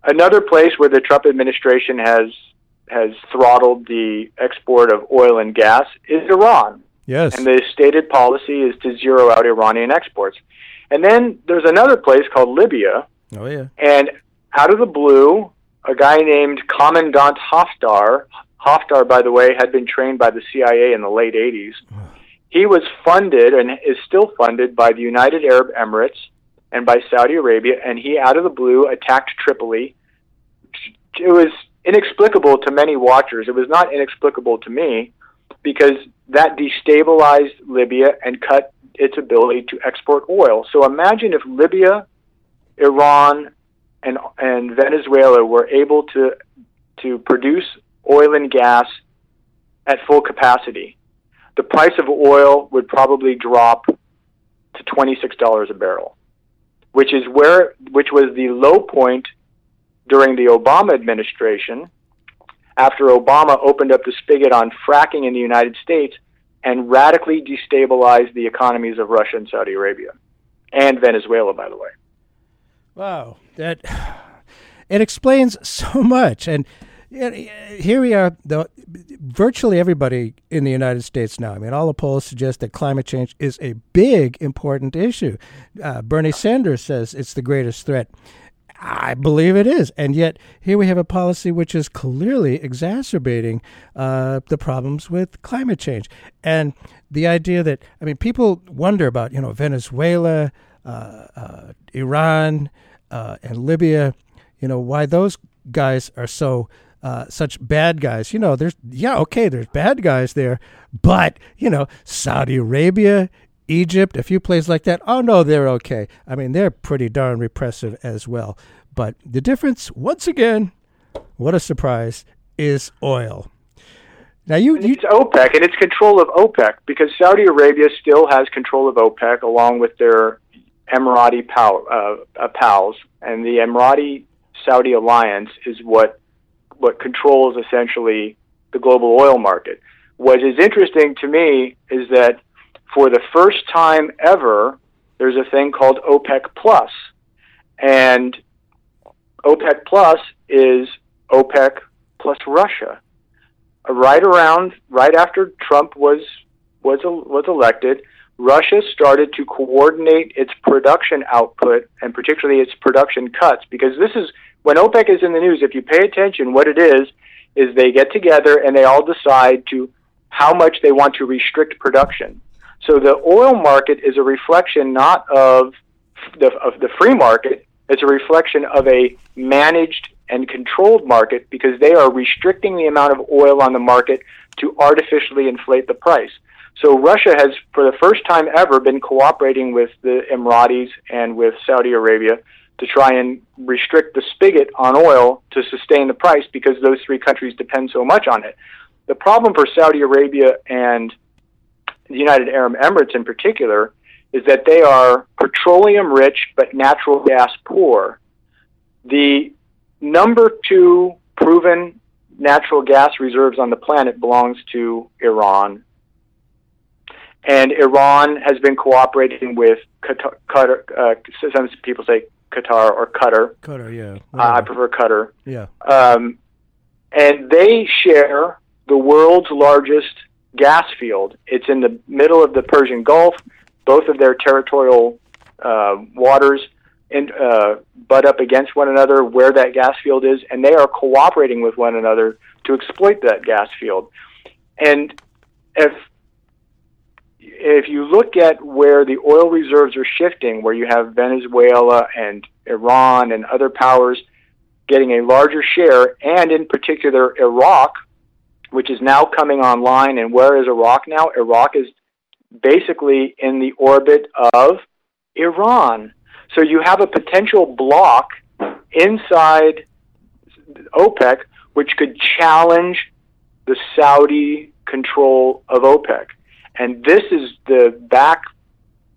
Another place where the Trump administration has has throttled the export of oil and gas is Iran.
Yes.
And the stated policy is to zero out Iranian exports. And then there's another place called Libya,
oh yeah.
and out of the blue, a guy named Commandant Haftar, Haftar, by the way, had been trained by the CIA in the late 80s. He was funded and is still funded by the United Arab Emirates and by Saudi Arabia, and he, out of the blue, attacked Tripoli. It was inexplicable to many watchers. It was not inexplicable to me because that destabilized Libya and cut its ability to export oil. So imagine if Libya, Iran, and and Venezuela were able to to produce oil and gas at full capacity. The price of oil would probably drop to twenty six dollars a barrel, which is where which was the low point during the Obama administration after Obama opened up the spigot on fracking in the United States and radically destabilized the economies of Russia and Saudi Arabia and Venezuela, by the way.
Wow, that it explains so much, and here we are. Though virtually everybody in the United States now. I mean, all the polls suggest that climate change is a big, important issue. Uh, Bernie Sanders says it's the greatest threat. I believe it is, and yet here we have a policy which is clearly exacerbating uh, the problems with climate change, and the idea that I mean, people wonder about you know Venezuela, uh, uh, Iran, uh, and Libya, you know why those guys are so uh, such bad guys. You know, there's yeah, okay, there's bad guys there, but you know, Saudi Arabia, Egypt, a few places like that. Oh no, they're okay. I mean, they're pretty darn repressive as well. But the difference, once again, what a surprise, is oil. Now you, you
It's OPEC and it's control of OPEC because Saudi Arabia still has control of OPEC along with their Emirati pal, uh, uh, pals, and the Emirati Saudi alliance is what what controls essentially the global oil market. What is interesting to me is that for the first time ever, there's a thing called OPEC Plus, and OPEC Plus is OPEC plus Russia. Uh, Right around, right after Trump was was was elected, Russia started to coordinate its production output and particularly its production cuts because this is when OPEC is in the news. If you pay attention, what it is is they get together and they all decide to how much they want to restrict production. So the oil market is a reflection not of the of the free market, it's a reflection of a managed and controlled market because they are restricting the amount of oil on the market to artificially inflate the price. So Russia has, for the first time ever, been cooperating with the Emiratis and with Saudi Arabia to try and restrict the spigot on oil to sustain the price because those three countries depend so much on it. The problem for Saudi Arabia and United Arab Emirates in particular is that they are petroleum rich but natural gas poor. The number two proven natural gas reserves on the planet belongs to Iran. And Iran has been cooperating with Qatar. Qatar uh, some people say Qatar or Qatar.
Qatar, yeah,
Uh, I prefer Qatar.
yeah,
Um, and they share the world's largest gas field. It's in the middle of the Persian Gulf. Both of their territorial uh, waters uh, butt up against one another where that gas field is, and they are cooperating with one another to exploit that gas field. And if if you look at where the oil reserves are shifting, where you have Venezuela and Iran and other powers getting a larger share, and in particular Iraq, which is now coming online. And where is Iraq now? Iraq is basically in the orbit of Iran. So you have a potential block inside OPEC which could challenge the Saudi control of OPEC. And this is the back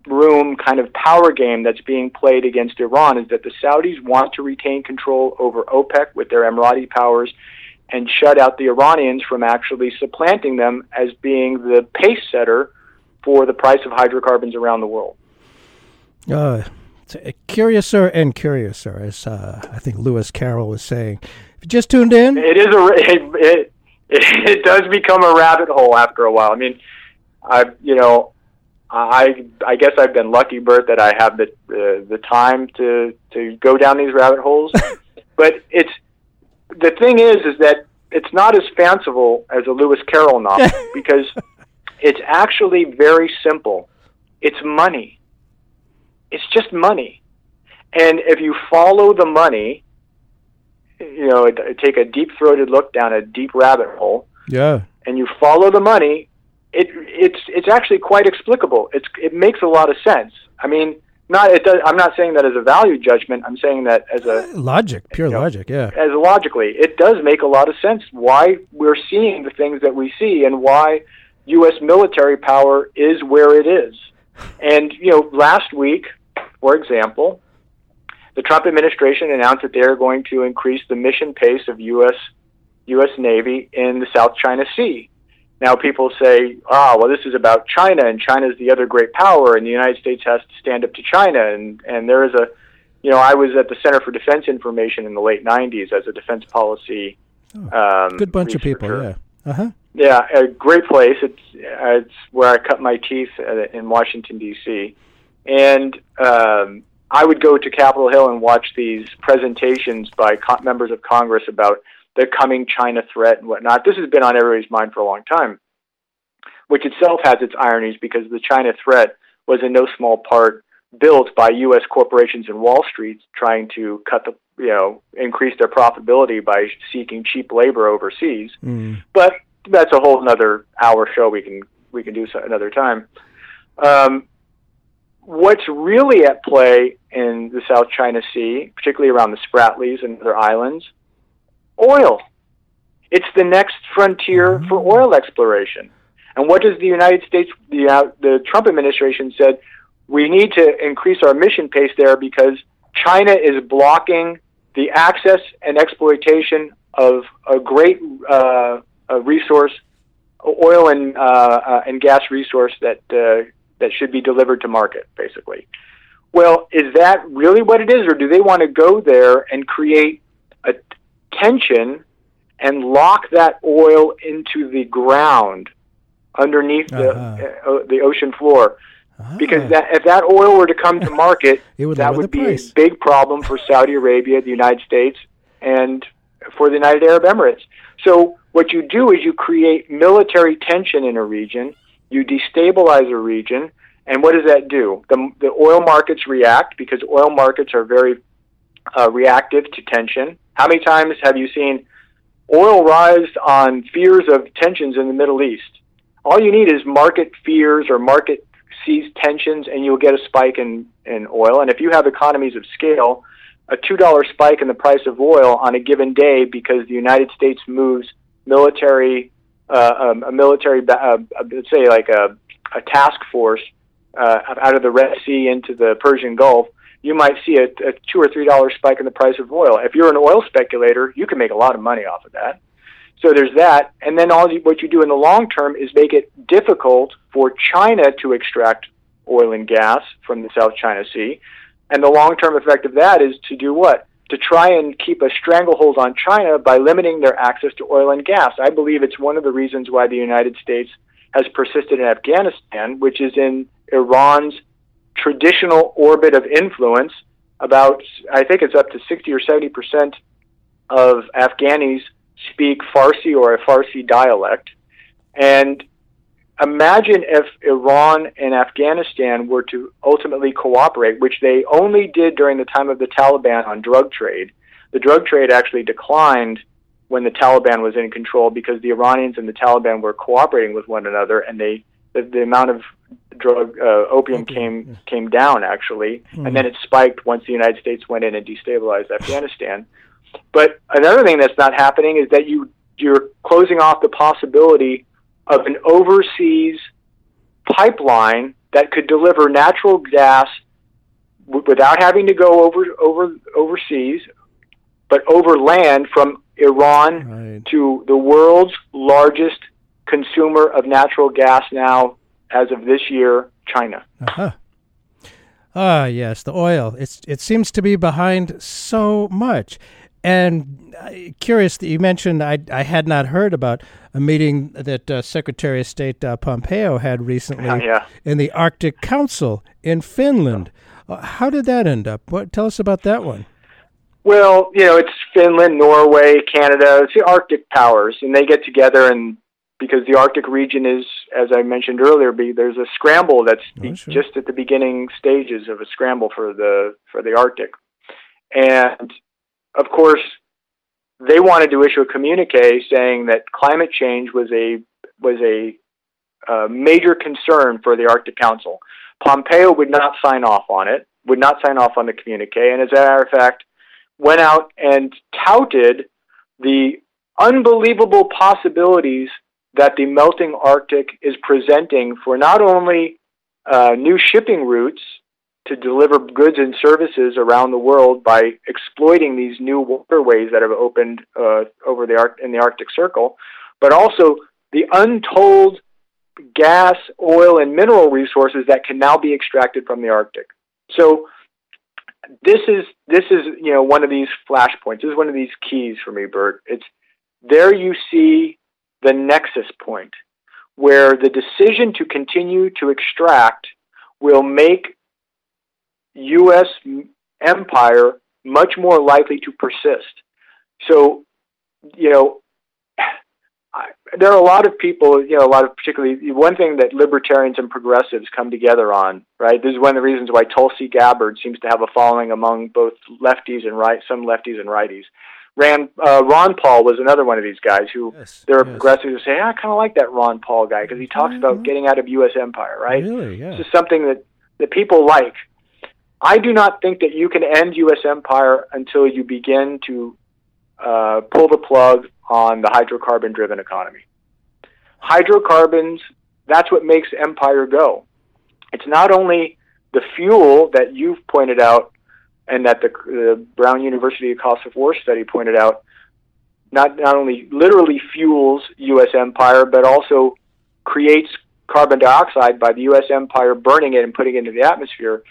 room kind of power game that's being played against Iran is that the Saudis want to retain control over OPEC with their Emirati powers and shut out the Iranians from actually supplanting them as being the pace setter for the price of hydrocarbons around the world.
Uh, curiouser and curiouser, as uh, I think Lewis Carroll was saying. If you just tuned in,
It is a it, it it does become a rabbit hole after a while. I mean, I you know, I I guess I've been lucky, Bert, that I have the uh, the time to to go down these rabbit holes. but it's the thing is is that it's not as fanciful as a Lewis Carroll novel because it's actually very simple. It's money. It's just money. And if you follow the money, you know, take a deep throated look down a deep rabbit hole,
yeah,
and you follow the money, it it's it's actually quite explicable. It's it makes a lot of sense. I mean, not it does. I'm not saying that as a value judgment. I'm saying that as a eh,
logic, pure
you know,
logic. Yeah,
as logically, it does make a lot of sense why we're seeing the things that we see and why U.S. military power is where it is. And you know, last week, for example, the Trump administration announced that they are going to increase the mission pace of U.S. U.S. Navy in the South China Sea. Now, people say, "Ah, well, this is about China, and China is the other great power, and the United States has to stand up to China." And and there is a, you know, I was at the Center for Defense Information in the late '90s as a defense policy. Um,
good bunch of people. Yeah. Uh huh.
Yeah, a great place. It's it's where I cut my teeth in Washington D.C. And um, I would go to Capitol Hill and watch these presentations by co- members of Congress about the coming China threat and whatnot. This has been on everybody's mind for a long time, which itself has its ironies because the China threat was in no small part built by U.S. corporations and Wall Street trying to cut the you know increase their profitability by seeking cheap labor overseas.
Mm.
But that's a whole another hour show we can we can do so another time. Um, what's really at play in the South China Sea, particularly around the Spratlys and other islands, oil. It's the next frontier for oil exploration. And what does the United States, the, uh, the Trump administration said, we need to increase our mission pace there because China is blocking the access and exploitation of a great uh, a resource, oil and uh, uh, and gas resource that uh, that should be delivered to market, basically. Well, is that really what it is, or do they want to go there and create tension and lock that oil into the ground underneath
Uh-huh.
the uh, the ocean floor? Because
Ah.
that if that oil were to come to market,
It would
that would be
price.
a big problem for Saudi Arabia, the United States, and for the United Arab Emirates. So what you do is you create military tension in a region, you destabilize a region, and what does that do? The, the oil markets react because oil markets are very uh, reactive to tension. How many times have you seen oil rise on fears of tensions in the Middle East? All you need is market fears or market sees tensions, and you'll get a spike in, in oil. And if you have economies of scale, a $2 spike in the price of oil on a given day because the United States moves military, uh, um, a military, uh, uh, let's say like a, a task force uh, out of the Red Sea into the Persian Gulf, you might see a, a two or three dollar spike in the price of oil. If you're an oil speculator, you can make a lot of money off of that. So there's that, and then all you, what you do in the long term is make it difficult for China to extract oil and gas from the South China Sea, and the long term effect of that is to do what? To try and keep a stranglehold on China by limiting their access to oil and gas. I believe it's one of the reasons why the United States has persisted in Afghanistan, which is in Iran's traditional orbit of influence. About, I think it's up to 60 or 70 percent of Afghanis speak Farsi or a Farsi dialect. And imagine if Iran and Afghanistan were to ultimately cooperate, which they only did during the time of the Taliban on drug trade. the drug trade actually declined when the Taliban was in control because the Iranians and the Taliban were cooperating with one another, and they the, the amount of drug uh, opium came came down actually, and then it spiked once the United States went in and destabilized Afghanistan. But another thing that's not happening is that you you're closing off the possibility of an overseas pipeline that could deliver natural gas w- without having to go over over overseas, but over land from Iran
Right.
to the world's largest consumer of natural gas now, as of this year, China.
Uh-huh. Ah, yes, the oil. It's it seems to be behind so much. And uh, curious that you mentioned I I had not heard about a meeting that uh, Secretary of State uh, Pompeo had recently
Yeah.
in the Arctic Council in Finland. Uh, how did that end up? What tell us about that one?
Well, you know, it's Finland, Norway, Canada, it's the Arctic powers, and they get together and because the Arctic region is, as I mentioned earlier, be, there's a scramble that's
Oh, sure.
just at the beginning stages of a scramble for the for the Arctic, and of course, they wanted to issue a communique saying that climate change was a was a uh, major concern for the Arctic Council. Pompeo would not sign off on it, would not sign off on the communique, and as a matter of fact, went out and touted the unbelievable possibilities that the melting Arctic is presenting for not only uh, new shipping routes to deliver goods and services around the world by exploiting these new waterways that have opened uh, over the Arc- in the Arctic Circle, but also the untold gas, oil, and mineral resources that can now be extracted from the Arctic. So this is this is you know one of these flashpoints. This is one of these keys for me, Bert. It's there you see the nexus point where the decision to continue to extract will make U.S. empire much more likely to persist. So, you know, there are a lot of people, you know, a lot of particularly one thing that libertarians and progressives come together on, right? This is one of the reasons why Tulsi Gabbard seems to have a following among both lefties and right, some lefties and righties. Rand, uh, Ron Paul was another one of these guys who
Yes,
there are
yes.
progressives who say, "Ah, I kind of like that Ron Paul guy because he talks about getting out of U.S. empire, right?
Really? Yeah.
This is something that, that people like. I do not think that you can end U.S. empire until you begin to uh, pull the plug on the hydrocarbon driven economy. Hydrocarbons, that's what makes empire go. It's not only the fuel that you've pointed out and that the, the Brown University Cost of War study pointed out, not, not only literally fuels U.S. empire, but also creates carbon dioxide by the U.S. empire burning it and putting it into the atmosphere,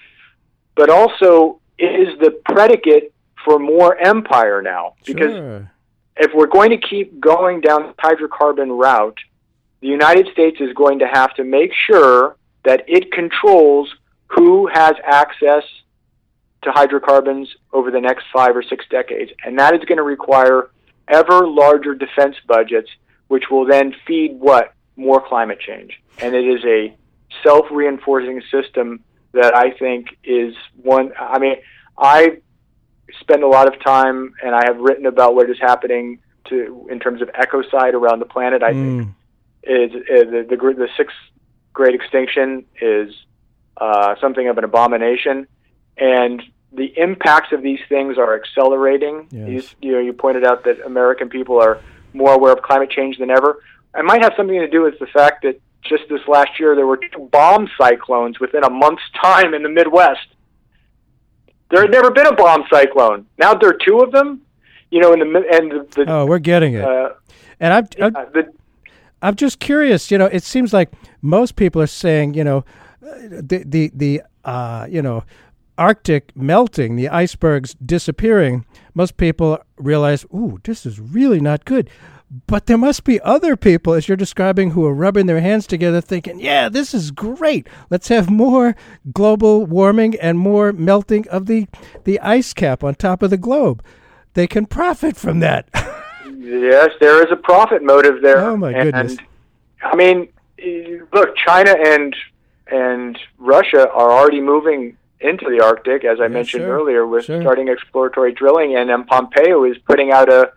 but also is the predicate for more empire now. Because
Sure.
if we're going to keep going down the hydrocarbon route, the United States is going to have to make sure that it controls who has access to hydrocarbons over the next five or six decades. And that is going to require ever larger defense budgets, which will then feed what? More climate change. And it is a self reinforcing system that I think is one. I mean, I spend a lot of time and I have written about what is happening to in terms of ecocide around the planet. I think
Mm.
is, is the, the the sixth great extinction is uh, something of an abomination, and the impacts of these things are accelerating.
Yes.
You, you know, you pointed out that American people are more aware of climate change than ever. It might have something to do with the fact that just this last year there were two bomb cyclones within a month's time in the Midwest. There had never been a bomb cyclone. Now there are two of them. You know, in the and the, the
Oh, we're getting it.
uh,
and I'm, I'm
uh, the
I'm just curious. You know, it seems like most people are saying, you know, uh, the the the uh, you know, Arctic melting, the icebergs disappearing. Most people realize, ooh, this is really not good. But there must be other people, as you're describing, who are rubbing their hands together, thinking, "Yeah, this is great. Let's have more global warming and more melting of the the ice cap on top of the globe. They can profit from that."
Yes, there is a profit motive there.
Oh, my
and,
goodness.
I mean, look, China and and Russia are already moving into the Arctic, as I mentioned
sure,
earlier, with
sure.
starting exploratory drilling, and then Pompeo is putting out a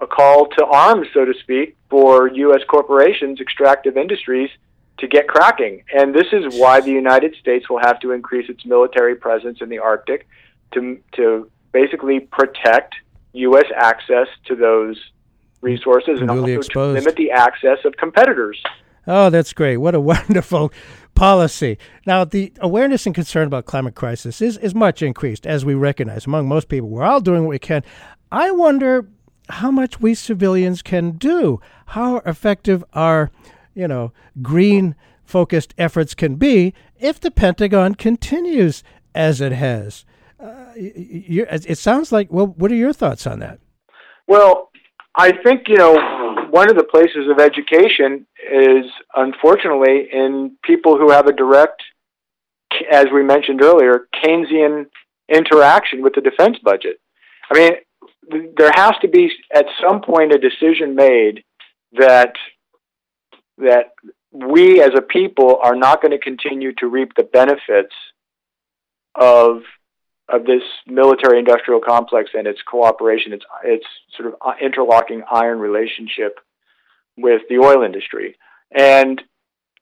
a call to arms, so to speak, for U.S. corporations, extractive industries, to get cracking. And this is why the United States will have to increase its military presence in the Arctic to to basically protect U.S. access to those resources and
Newly
also to limit the access of competitors.
Oh, that's great. What a wonderful policy. Now, the awareness and concern about climate crisis is, is much increased, as we recognize among most people. We're all doing what we can. I wonder how much we civilians can do, how effective our, you know, green focused efforts can be if the Pentagon continues as it has. Uh, it sounds like, well, what are your thoughts on that?
Well, I think you know one of the places of education is unfortunately in people who have a direct, as we mentioned earlier, Keynesian interaction with the defense budget. I mean, there has to be at some point a decision made that that we as a people are not going to continue to reap the benefits of of this military industrial complex and its cooperation, its its sort of uh, interlocking iron relationship with the oil industry. And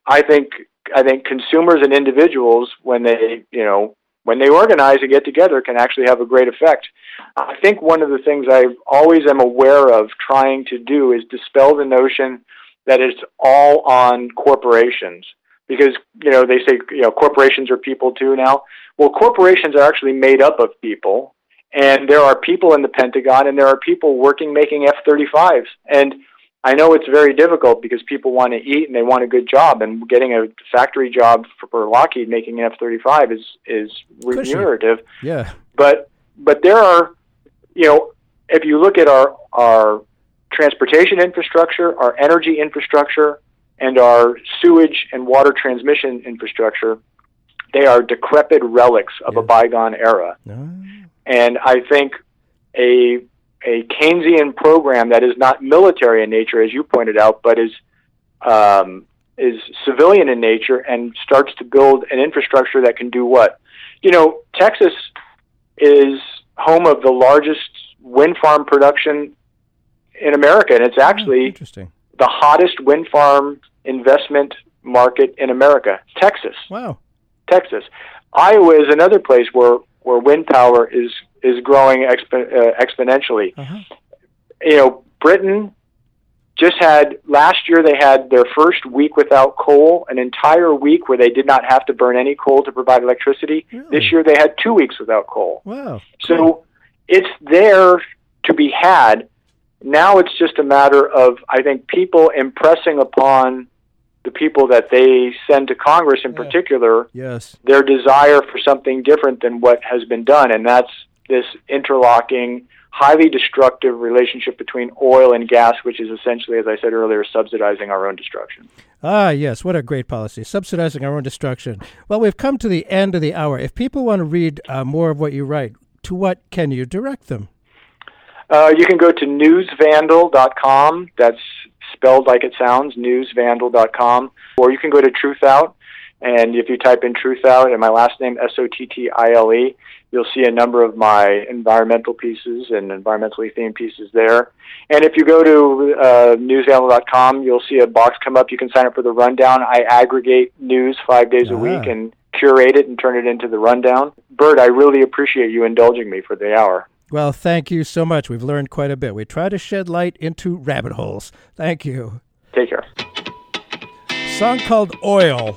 I think I think consumers and individuals, when they you know when they organize and get together, can actually have a great effect. I think one of the things I always am aware of trying to do is dispel the notion that it's all on corporations because you know they say you know corporations are people too now. Well, corporations are actually made up of people, and there are people in the Pentagon, and there are people working making F-35s. And I know it's very difficult because people want to eat and they want a good job, and getting a factory job for, Lockheed making an F-35 is is remunerative
Yeah.
but but there are you know if you look at our our transportation infrastructure our energy infrastructure and our sewage and water transmission infrastructure they are decrepit relics of a bygone era
No.
and i think a a keynesian program that is not military in nature as you pointed out but is um, is civilian in nature and starts to build an infrastructure that can do what you know texas is home of the largest wind farm production in America, and it's
Oh,
actually
interesting.
The hottest wind farm investment market in America. Texas,
Wow.
Texas, Iowa is another place where where wind power is is growing expo- uh, exponentially.
Uh-huh.
You know, Britain just had last year they had their first week without coal, an entire week where they did not have to burn any coal to provide electricity.
Really?
This year they had two weeks without coal.
Wow.
So it's there to be had. Now it's just a matter of, I think, people impressing upon the people that they send to Congress in
Yeah.
particular
Yes.
their desire for something different than what has been done. And that's this interlocking, highly destructive relationship between oil and gas, which is essentially, as I said earlier, subsidizing our own destruction.
Ah, yes. What a great policy. Subsidizing our own destruction. Well, we've come to the end of the hour. If people want to read uh, more of what you write, to what can you direct them?
Uh, you can go to newsvandal.com. That's spelled like it sounds, newsvandal.com. Or you can go to Truthout, and if you type in Truthout and my last name, S O T T I L E, you'll see a number of my environmental pieces and environmentally themed pieces there. And if you go to uh, newsvandal.com, you'll see a box come up. You can sign up for the rundown. I aggregate news five days a
Ah.
week and curate it and turn it into the rundown. Bert, I really appreciate you indulging me for the hour.
Well, thank you so much. We've learned quite a bit. We try to shed light into rabbit holes. Thank you.
Take care.
Song called Oil.